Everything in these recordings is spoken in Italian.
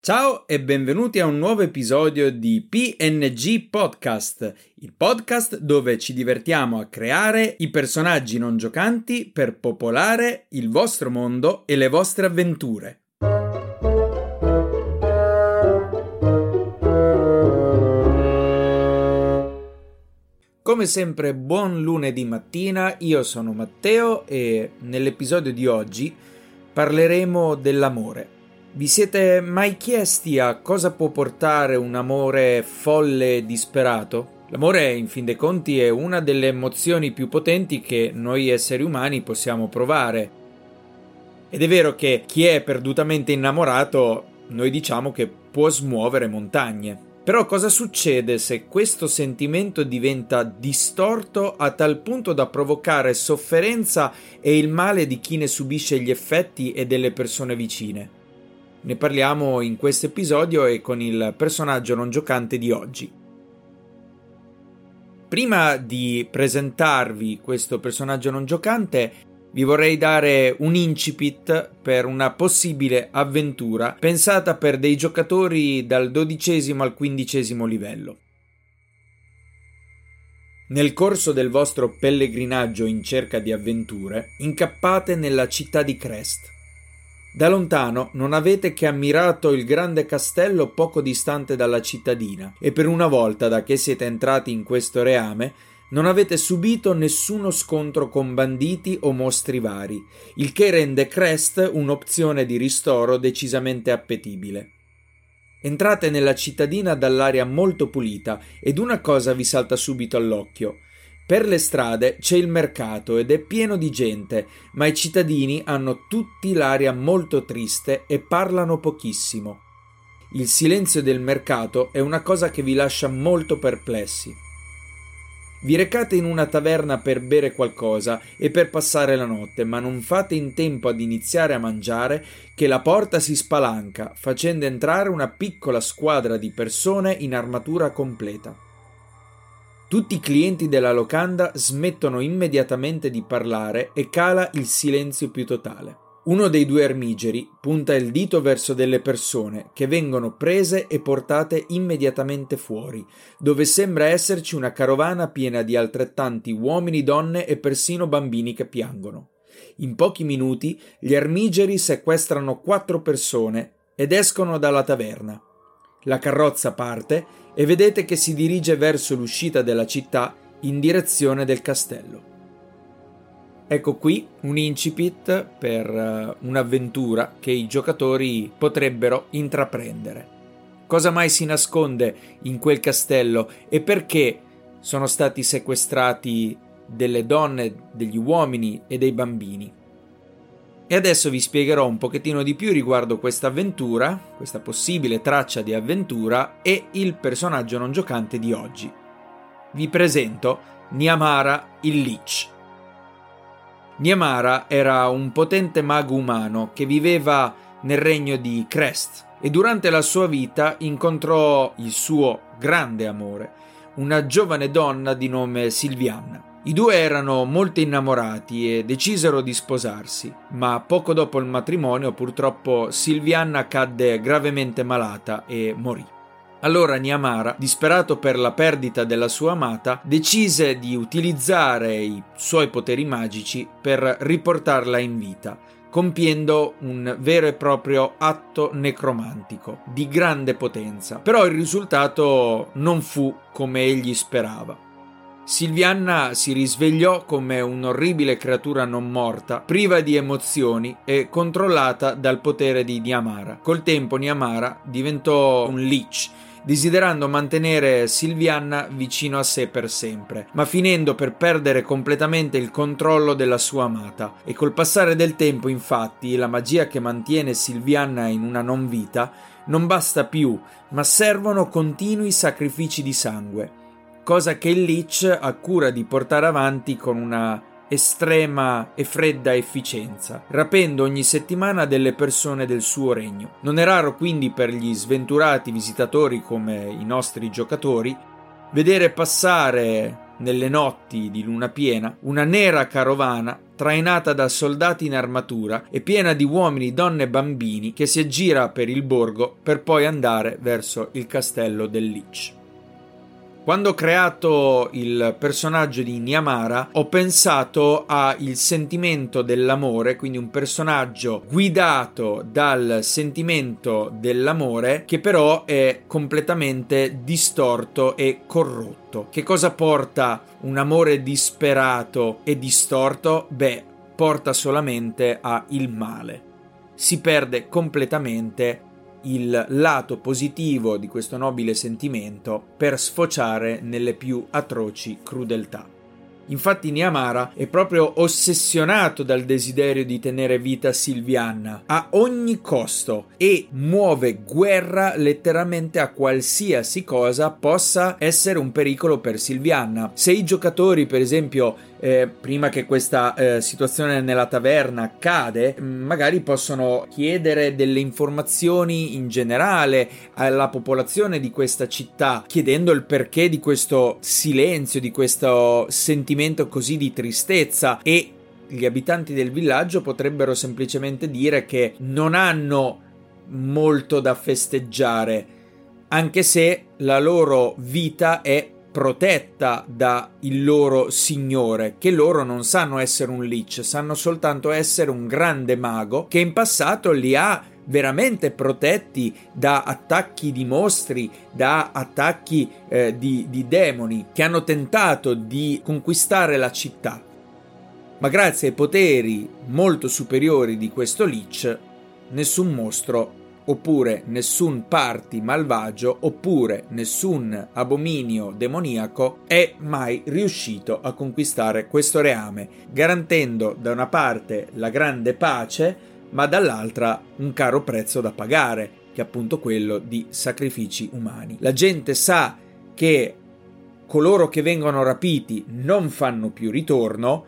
Ciao e benvenuti a un nuovo episodio di PNG Podcast, il podcast dove ci divertiamo a creare i personaggi non giocanti per popolare il vostro mondo e le vostre avventure. Come sempre, buon lunedì mattina, io sono Matteo e nell'episodio di oggi parleremo dell'amore. Vi siete mai chiesti a cosa può portare un amore folle e disperato? L'amore, in fin dei conti, è una delle emozioni più potenti che noi esseri umani possiamo provare. Ed è vero che chi è perdutamente innamorato, noi diciamo che può smuovere montagne. Però cosa succede se questo sentimento diventa distorto a tal punto da provocare sofferenza e il male di chi ne subisce gli effetti e delle persone vicine? Ne parliamo in questo episodio e con il personaggio non giocante di oggi. Prima di presentarvi questo personaggio non giocante, vi vorrei dare un incipit per una possibile avventura pensata per dei giocatori dal dodicesimo al quindicesimo livello. Nel corso del vostro pellegrinaggio in cerca di avventure, incappate nella città di Crest. Da lontano non avete che ammirato il grande castello poco distante dalla cittadina, e per una volta da che siete entrati in questo reame non avete subito nessuno scontro con banditi o mostri vari, il che rende Crest un'opzione di ristoro decisamente appetibile. Entrate nella cittadina dall'aria molto pulita ed una cosa vi salta subito all'occhio. Per le strade c'è il mercato ed è pieno di gente, ma i cittadini hanno tutti l'aria molto triste e parlano pochissimo. Il silenzio del mercato è una cosa che vi lascia molto perplessi. Vi recate in una taverna per bere qualcosa e per passare la notte, ma non fate in tempo ad iniziare a mangiare che la porta si spalanca, facendo entrare una piccola squadra di persone in armatura completa. Tutti i clienti della locanda smettono immediatamente di parlare e cala il silenzio più totale. Uno dei due armigeri punta il dito verso delle persone che vengono prese e portate immediatamente fuori, dove sembra esserci una carovana piena di altrettanti uomini, donne e persino bambini che piangono. In pochi minuti gli armigeri sequestrano quattro persone ed escono dalla taverna. La carrozza parte e vedete che si dirige verso l'uscita della città in direzione del castello. Ecco qui un incipit per uh, un'avventura che i giocatori potrebbero intraprendere. Cosa mai si nasconde in quel castello e perché sono stati sequestrati delle donne, degli uomini e dei bambini? E adesso vi spiegherò un pochettino di più riguardo questa avventura, questa possibile traccia di avventura e il personaggio non giocante di oggi. Vi presento Niamara il Lich. Niamara era un potente mago umano che viveva nel regno di Crest e durante la sua vita incontrò il suo grande amore, una giovane donna di nome Silviana. I due erano molto innamorati e decisero di sposarsi, ma poco dopo il matrimonio purtroppo Silviana cadde gravemente malata e morì. Allora Niamara, disperato per la perdita della sua amata, decise di utilizzare i suoi poteri magici per riportarla in vita, compiendo un vero e proprio atto necromantico di grande potenza. Però il risultato non fu come egli sperava. Silvianna si risvegliò come un'orribile creatura non morta, priva di emozioni e controllata dal potere di Niamara. Col tempo Niamara diventò un lich desiderando mantenere Silvianna vicino a sé per sempre, ma finendo per perdere completamente il controllo della sua amata. E col passare del tempo, infatti, la magia che mantiene Silvianna in una non vita non basta più, ma servono continui sacrifici di sangue, cosa che il Lich ha cura di portare avanti con una estrema e fredda efficienza, rapendo ogni settimana delle persone del suo regno. Non è raro quindi per gli sventurati visitatori come i nostri giocatori vedere passare nelle notti di luna piena una nera carovana trainata da soldati in armatura e piena di uomini, donne e bambini che si aggira per il borgo per poi andare verso il castello del Lich. Quando ho creato il personaggio di Niamara ho pensato al sentimento dell'amore, quindi un personaggio guidato dal sentimento dell'amore che però è completamente distorto e corrotto. Che cosa porta un amore disperato e distorto? Beh, porta solamente a il male. Si perde completamente il lato positivo di questo nobile sentimento per sfociare nelle più atroci crudeltà. Infatti Niamara è proprio ossessionato dal desiderio di tenere vita Silviana a ogni costo e muove guerra letteralmente a qualsiasi cosa possa essere un pericolo per Silviana. Se i giocatori, per esempio, eh, prima che questa eh, situazione nella taverna accade, mm, magari possono chiedere delle informazioni in generale alla popolazione di questa città, chiedendo il perché di questo silenzio, di questo sentimento così di tristezza e gli abitanti del villaggio potrebbero semplicemente dire che non hanno molto da festeggiare, anche se la loro vita è protetta da il loro signore, che loro non sanno essere un lich, sanno soltanto essere un grande mago che in passato li ha veramente protetti da attacchi di mostri, da attacchi eh, di, di demoni che hanno tentato di conquistare la città. Ma grazie ai poteri molto superiori di questo lich, nessun mostro oppure nessun party malvagio, oppure nessun abominio demoniaco è mai riuscito a conquistare questo reame, garantendo da una parte la grande pace, ma dall'altra un caro prezzo da pagare, che è appunto quello di sacrifici umani. La gente sa che coloro che vengono rapiti non fanno più ritorno,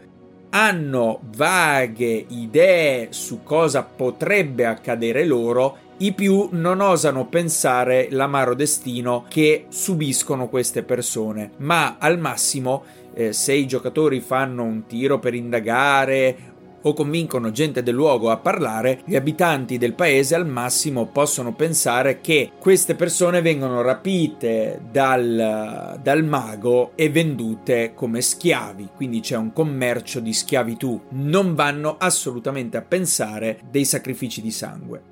hanno vaghe idee su cosa potrebbe accadere loro i più non osano pensare l'amaro destino che subiscono queste persone, ma al massimo eh, se i giocatori fanno un tiro per indagare o convincono gente del luogo a parlare, gli abitanti del paese al massimo possono pensare che queste persone vengono rapite dal, dal, mago e vendute come schiavi, quindi c'è un commercio di schiavitù. Non vanno assolutamente a pensare dei sacrifici di sangue.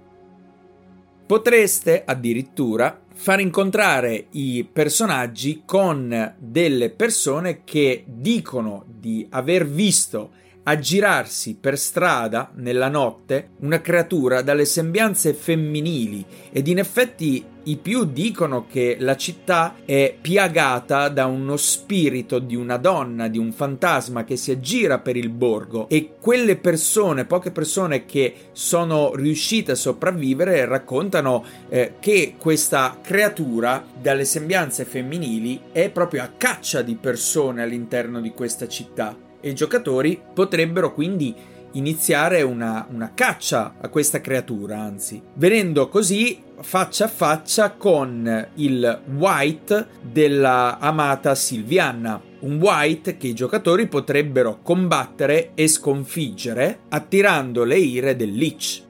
Potreste addirittura far incontrare i personaggi con delle persone che dicono di aver visto aggirarsi per strada nella notte una creatura dalle sembianze femminili. Ed in effetti i più dicono che la città è piagata da uno spirito di una donna, di un fantasma che si aggira per il borgo. E quelle persone, poche persone che sono riuscite a sopravvivere raccontano eh, che questa creatura dalle sembianze femminili è proprio a caccia di persone all'interno di questa città e giocatori potrebbero quindi iniziare una, una, caccia a questa creatura, anzi, venendo così faccia a faccia con il White della amata Silviana. Un White che i giocatori potrebbero combattere e sconfiggere attirando le ire del Lich.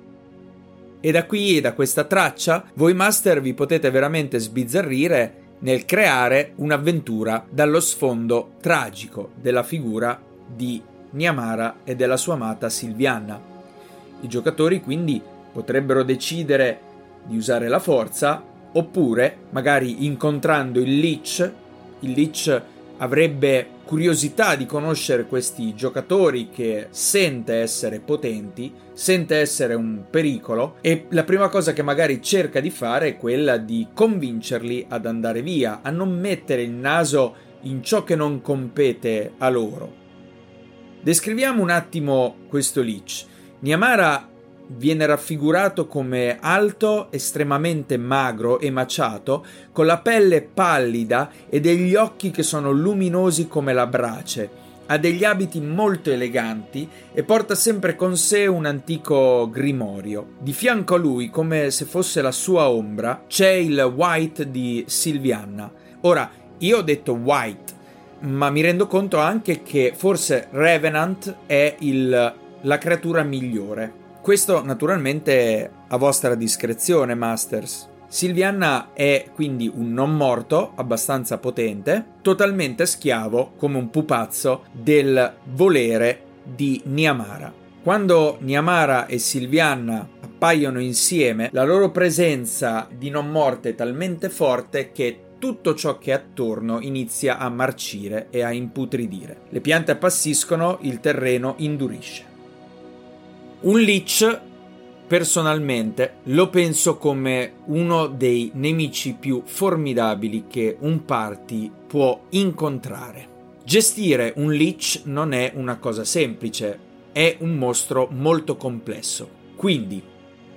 E da qui e da questa traccia, voi master vi potete veramente sbizzarrire nel creare un'avventura dallo sfondo tragico della figura di Niamara e della sua amata Silviana. I giocatori quindi potrebbero decidere di usare la forza oppure, magari incontrando il Lich, il Lich avrebbe curiosità di conoscere questi giocatori che sente essere potenti, sente essere un pericolo e la prima cosa che magari cerca di fare è quella di convincerli ad andare via, a non mettere il naso in ciò che non compete a loro. Descriviamo un attimo questo Lich. Niamara viene raffigurato come alto, estremamente magro e maciato, con la pelle pallida e degli occhi che sono luminosi come la brace. Ha degli abiti molto eleganti e porta sempre con sé un antico grimorio. Di fianco a lui, come se fosse la sua ombra, c'è il White di Silviana. Ora, io ho detto White, ma mi rendo conto anche che forse Revenant è il, la creatura migliore. Questo naturalmente a vostra discrezione, Masters. Silvianna è quindi un non morto abbastanza potente, totalmente schiavo come un pupazzo del volere di Niamara. Quando Niamara e Silvianna appaiono insieme, la loro presenza di non morte è talmente forte che tutto ciò che è attorno inizia a marcire e a imputridire. Le piante appassiscono, il terreno indurisce. Un lich, personalmente, lo penso come uno dei nemici più formidabili che un party può incontrare. Gestire un lich non è una cosa semplice, è un mostro molto complesso. Quindi,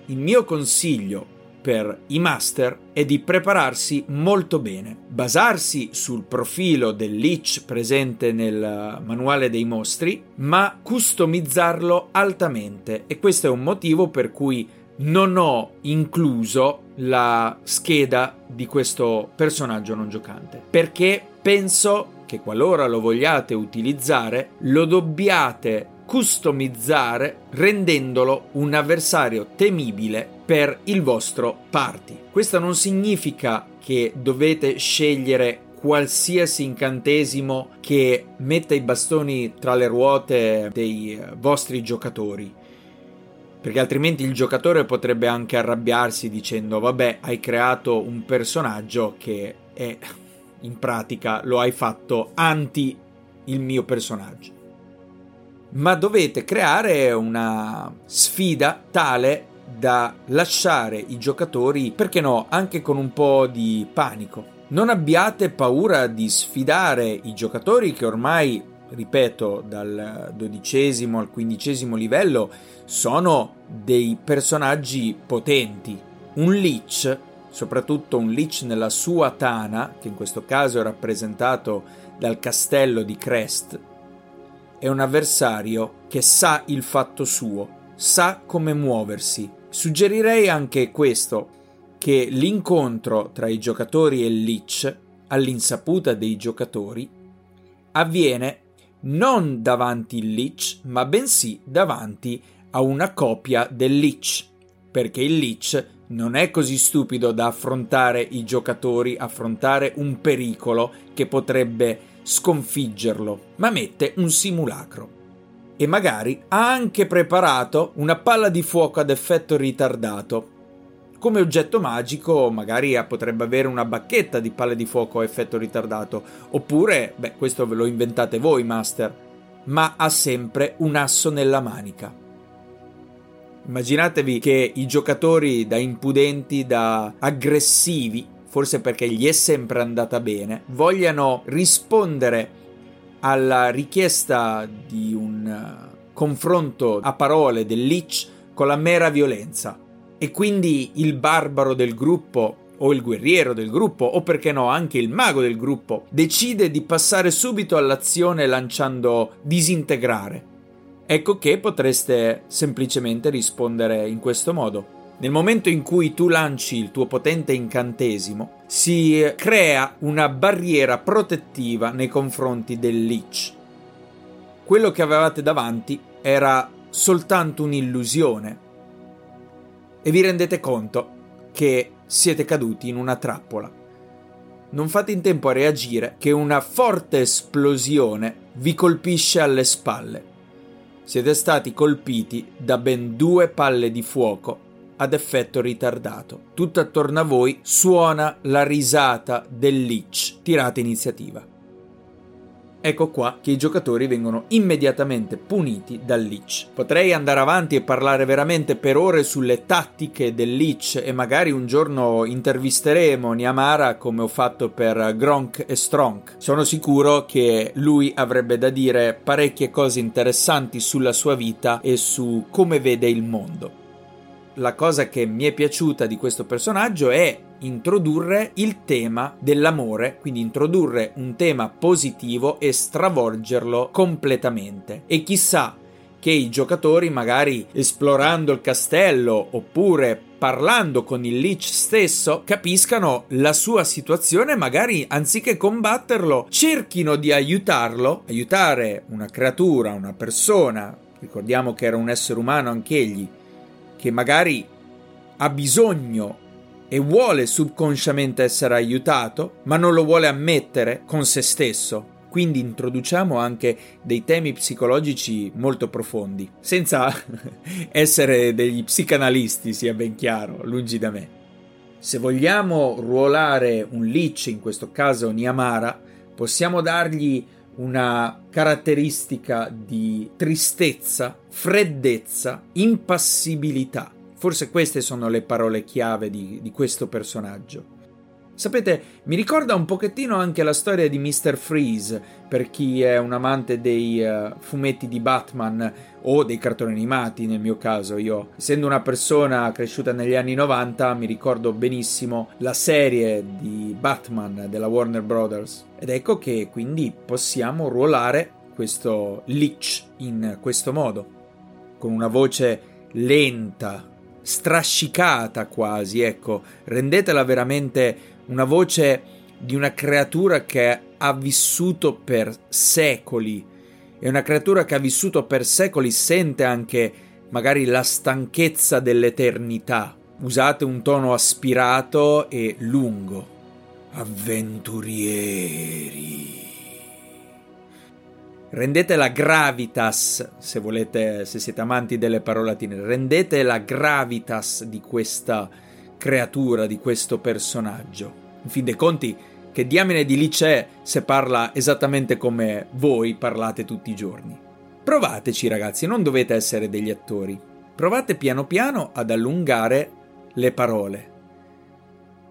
il mio consiglio per i master è di prepararsi molto bene, basarsi sul profilo del leech presente nel manuale dei mostri, ma customizzarlo altamente. E questo è un motivo per cui non ho incluso la scheda di questo personaggio non giocante, perché penso che qualora lo vogliate utilizzare, lo dobbiate customizzare rendendolo un avversario temibile per il vostro party. Questo non significa che dovete scegliere qualsiasi incantesimo che metta i bastoni tra le ruote dei vostri giocatori. Perché altrimenti il giocatore potrebbe anche arrabbiarsi dicendo: Vabbè, hai creato un personaggio che è in pratica lo hai fatto anti il mio personaggio ma dovete creare una sfida tale da lasciare i giocatori, perché no, anche con un po' di panico. Non abbiate paura di sfidare i giocatori che ormai, ripeto, dal dodicesimo al quindicesimo livello sono dei personaggi potenti. Un Lich, soprattutto un Lich nella sua Tana, che in questo caso è rappresentato dal castello di Crest, è un avversario che sa il fatto suo, sa come muoversi. Suggerirei anche questo, che l'incontro tra i giocatori e il Lich, all'insaputa dei giocatori, avviene non davanti il Lich, ma bensì davanti a una copia del Lich, perché il Lich non è così stupido da affrontare i giocatori, affrontare un pericolo che potrebbe sconfiggerlo, ma mette un simulacro. E magari ha anche preparato una palla di fuoco ad effetto ritardato. Come oggetto magico, magari potrebbe avere una bacchetta di palle di fuoco a effetto ritardato, oppure, beh, questo ve lo inventate voi, Master, ma ha sempre un asso nella manica. Immaginatevi che i giocatori da impudenti, da aggressivi, forse perché gli è sempre andata bene, vogliano rispondere alla richiesta di un eh, confronto a parole del Lich con la mera violenza. E quindi il barbaro del gruppo o il guerriero del gruppo, o perché no anche il mago del gruppo, decide di passare subito all'azione lanciando disintegrare. Ecco che potreste semplicemente rispondere in questo modo. Nel momento in cui tu lanci il tuo potente incantesimo, si crea una barriera protettiva nei confronti del Lich. Quello che avevate davanti era soltanto un'illusione e vi rendete conto che siete caduti in una trappola. Non fate in tempo a reagire che una forte esplosione vi colpisce alle spalle. Siete stati colpiti da ben due palle di fuoco ad effetto ritardato. Tutto attorno a voi suona la risata del Lich. Tirate iniziativa. Ecco qua che i giocatori vengono immediatamente puniti dal Lich. Potrei andare avanti e parlare veramente per ore sulle tattiche del Lich e magari un giorno intervisteremo Niamara come ho fatto per Gronk e Strong. Sono sicuro che lui avrebbe da dire parecchie cose interessanti sulla sua vita e su come vede il mondo la cosa che mi è piaciuta di questo personaggio è introdurre il tema dell'amore, quindi introdurre un tema positivo e stravolgerlo completamente. E chissà che i giocatori magari esplorando il castello oppure parlando con il Lich stesso capiscano la sua situazione magari anziché combatterlo cerchino di aiutarlo aiutare una creatura una persona ricordiamo che era un essere umano anch'egli che magari ha bisogno e vuole subconsciamente essere aiutato, ma non lo vuole ammettere con se stesso. Quindi introduciamo anche dei temi psicologici molto profondi, senza essere degli psicanalisti, sia ben chiaro, lungi da me. Se vogliamo ruolare un Lich, in questo caso Niamara, possiamo dargli una caratteristica di tristezza, freddezza, impassibilità Forse queste sono le parole chiave di, di questo personaggio. Sapete, mi ricorda un pochettino anche la storia di Mr. Freeze, per chi è un amante dei uh, fumetti di Batman o dei cartoni animati nel mio caso. Io, essendo una persona cresciuta negli anni 90, mi ricordo benissimo la serie di Batman della Warner Brothers. Ed ecco che quindi possiamo ruolare questo Lich in questo modo, con una voce lenta, strascicata quasi, ecco, rendetela veramente una voce di una creatura che ha vissuto per secoli e una creatura che ha vissuto per secoli sente anche magari la stanchezza dell'eternità. Usate un tono aspirato e lungo. Avventurieri. Rendete la gravitas, se volete, se siete amanti delle parole latine, rendete la gravitas di questa creatura, di questo personaggio. In fin dei conti, che diamine di lì c'è se parla esattamente come voi parlate tutti i giorni. Provateci ragazzi, non dovete essere degli attori. Provate piano piano ad allungare le parole.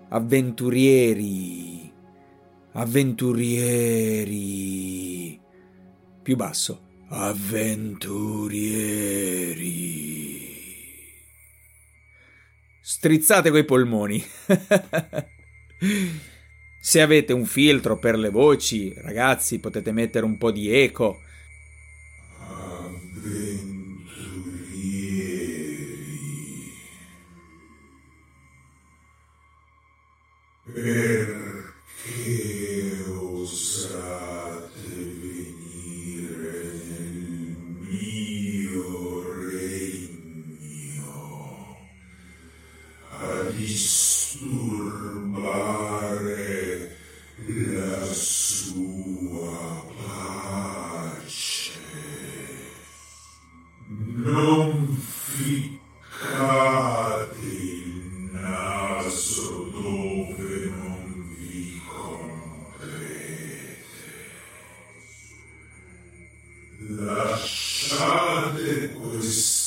Avventurieri. Avventurieri più basso. Avventurieri. Strizzate quei polmoni. Se avete un filtro per le voci, ragazzi, potete mettere un po' di eco. Avventurieri. Perché Lasciate queste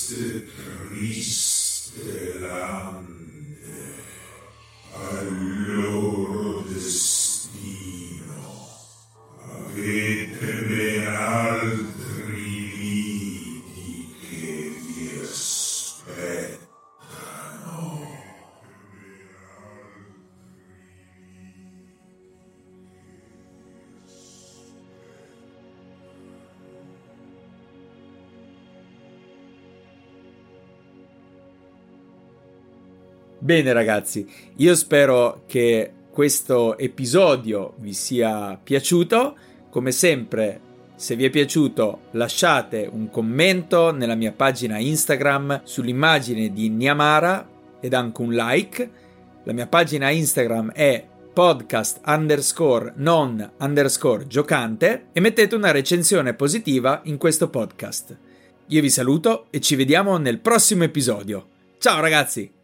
Bene ragazzi, io spero che questo episodio vi sia piaciuto. Come sempre, se vi è piaciuto lasciate un commento nella mia pagina Instagram sull'immagine di Niamara ed anche un like. La mia pagina Instagram è podcast underscore non underscore giocante e mettete una recensione positiva in questo podcast. Io vi saluto e ci vediamo nel prossimo episodio. Ciao ragazzi!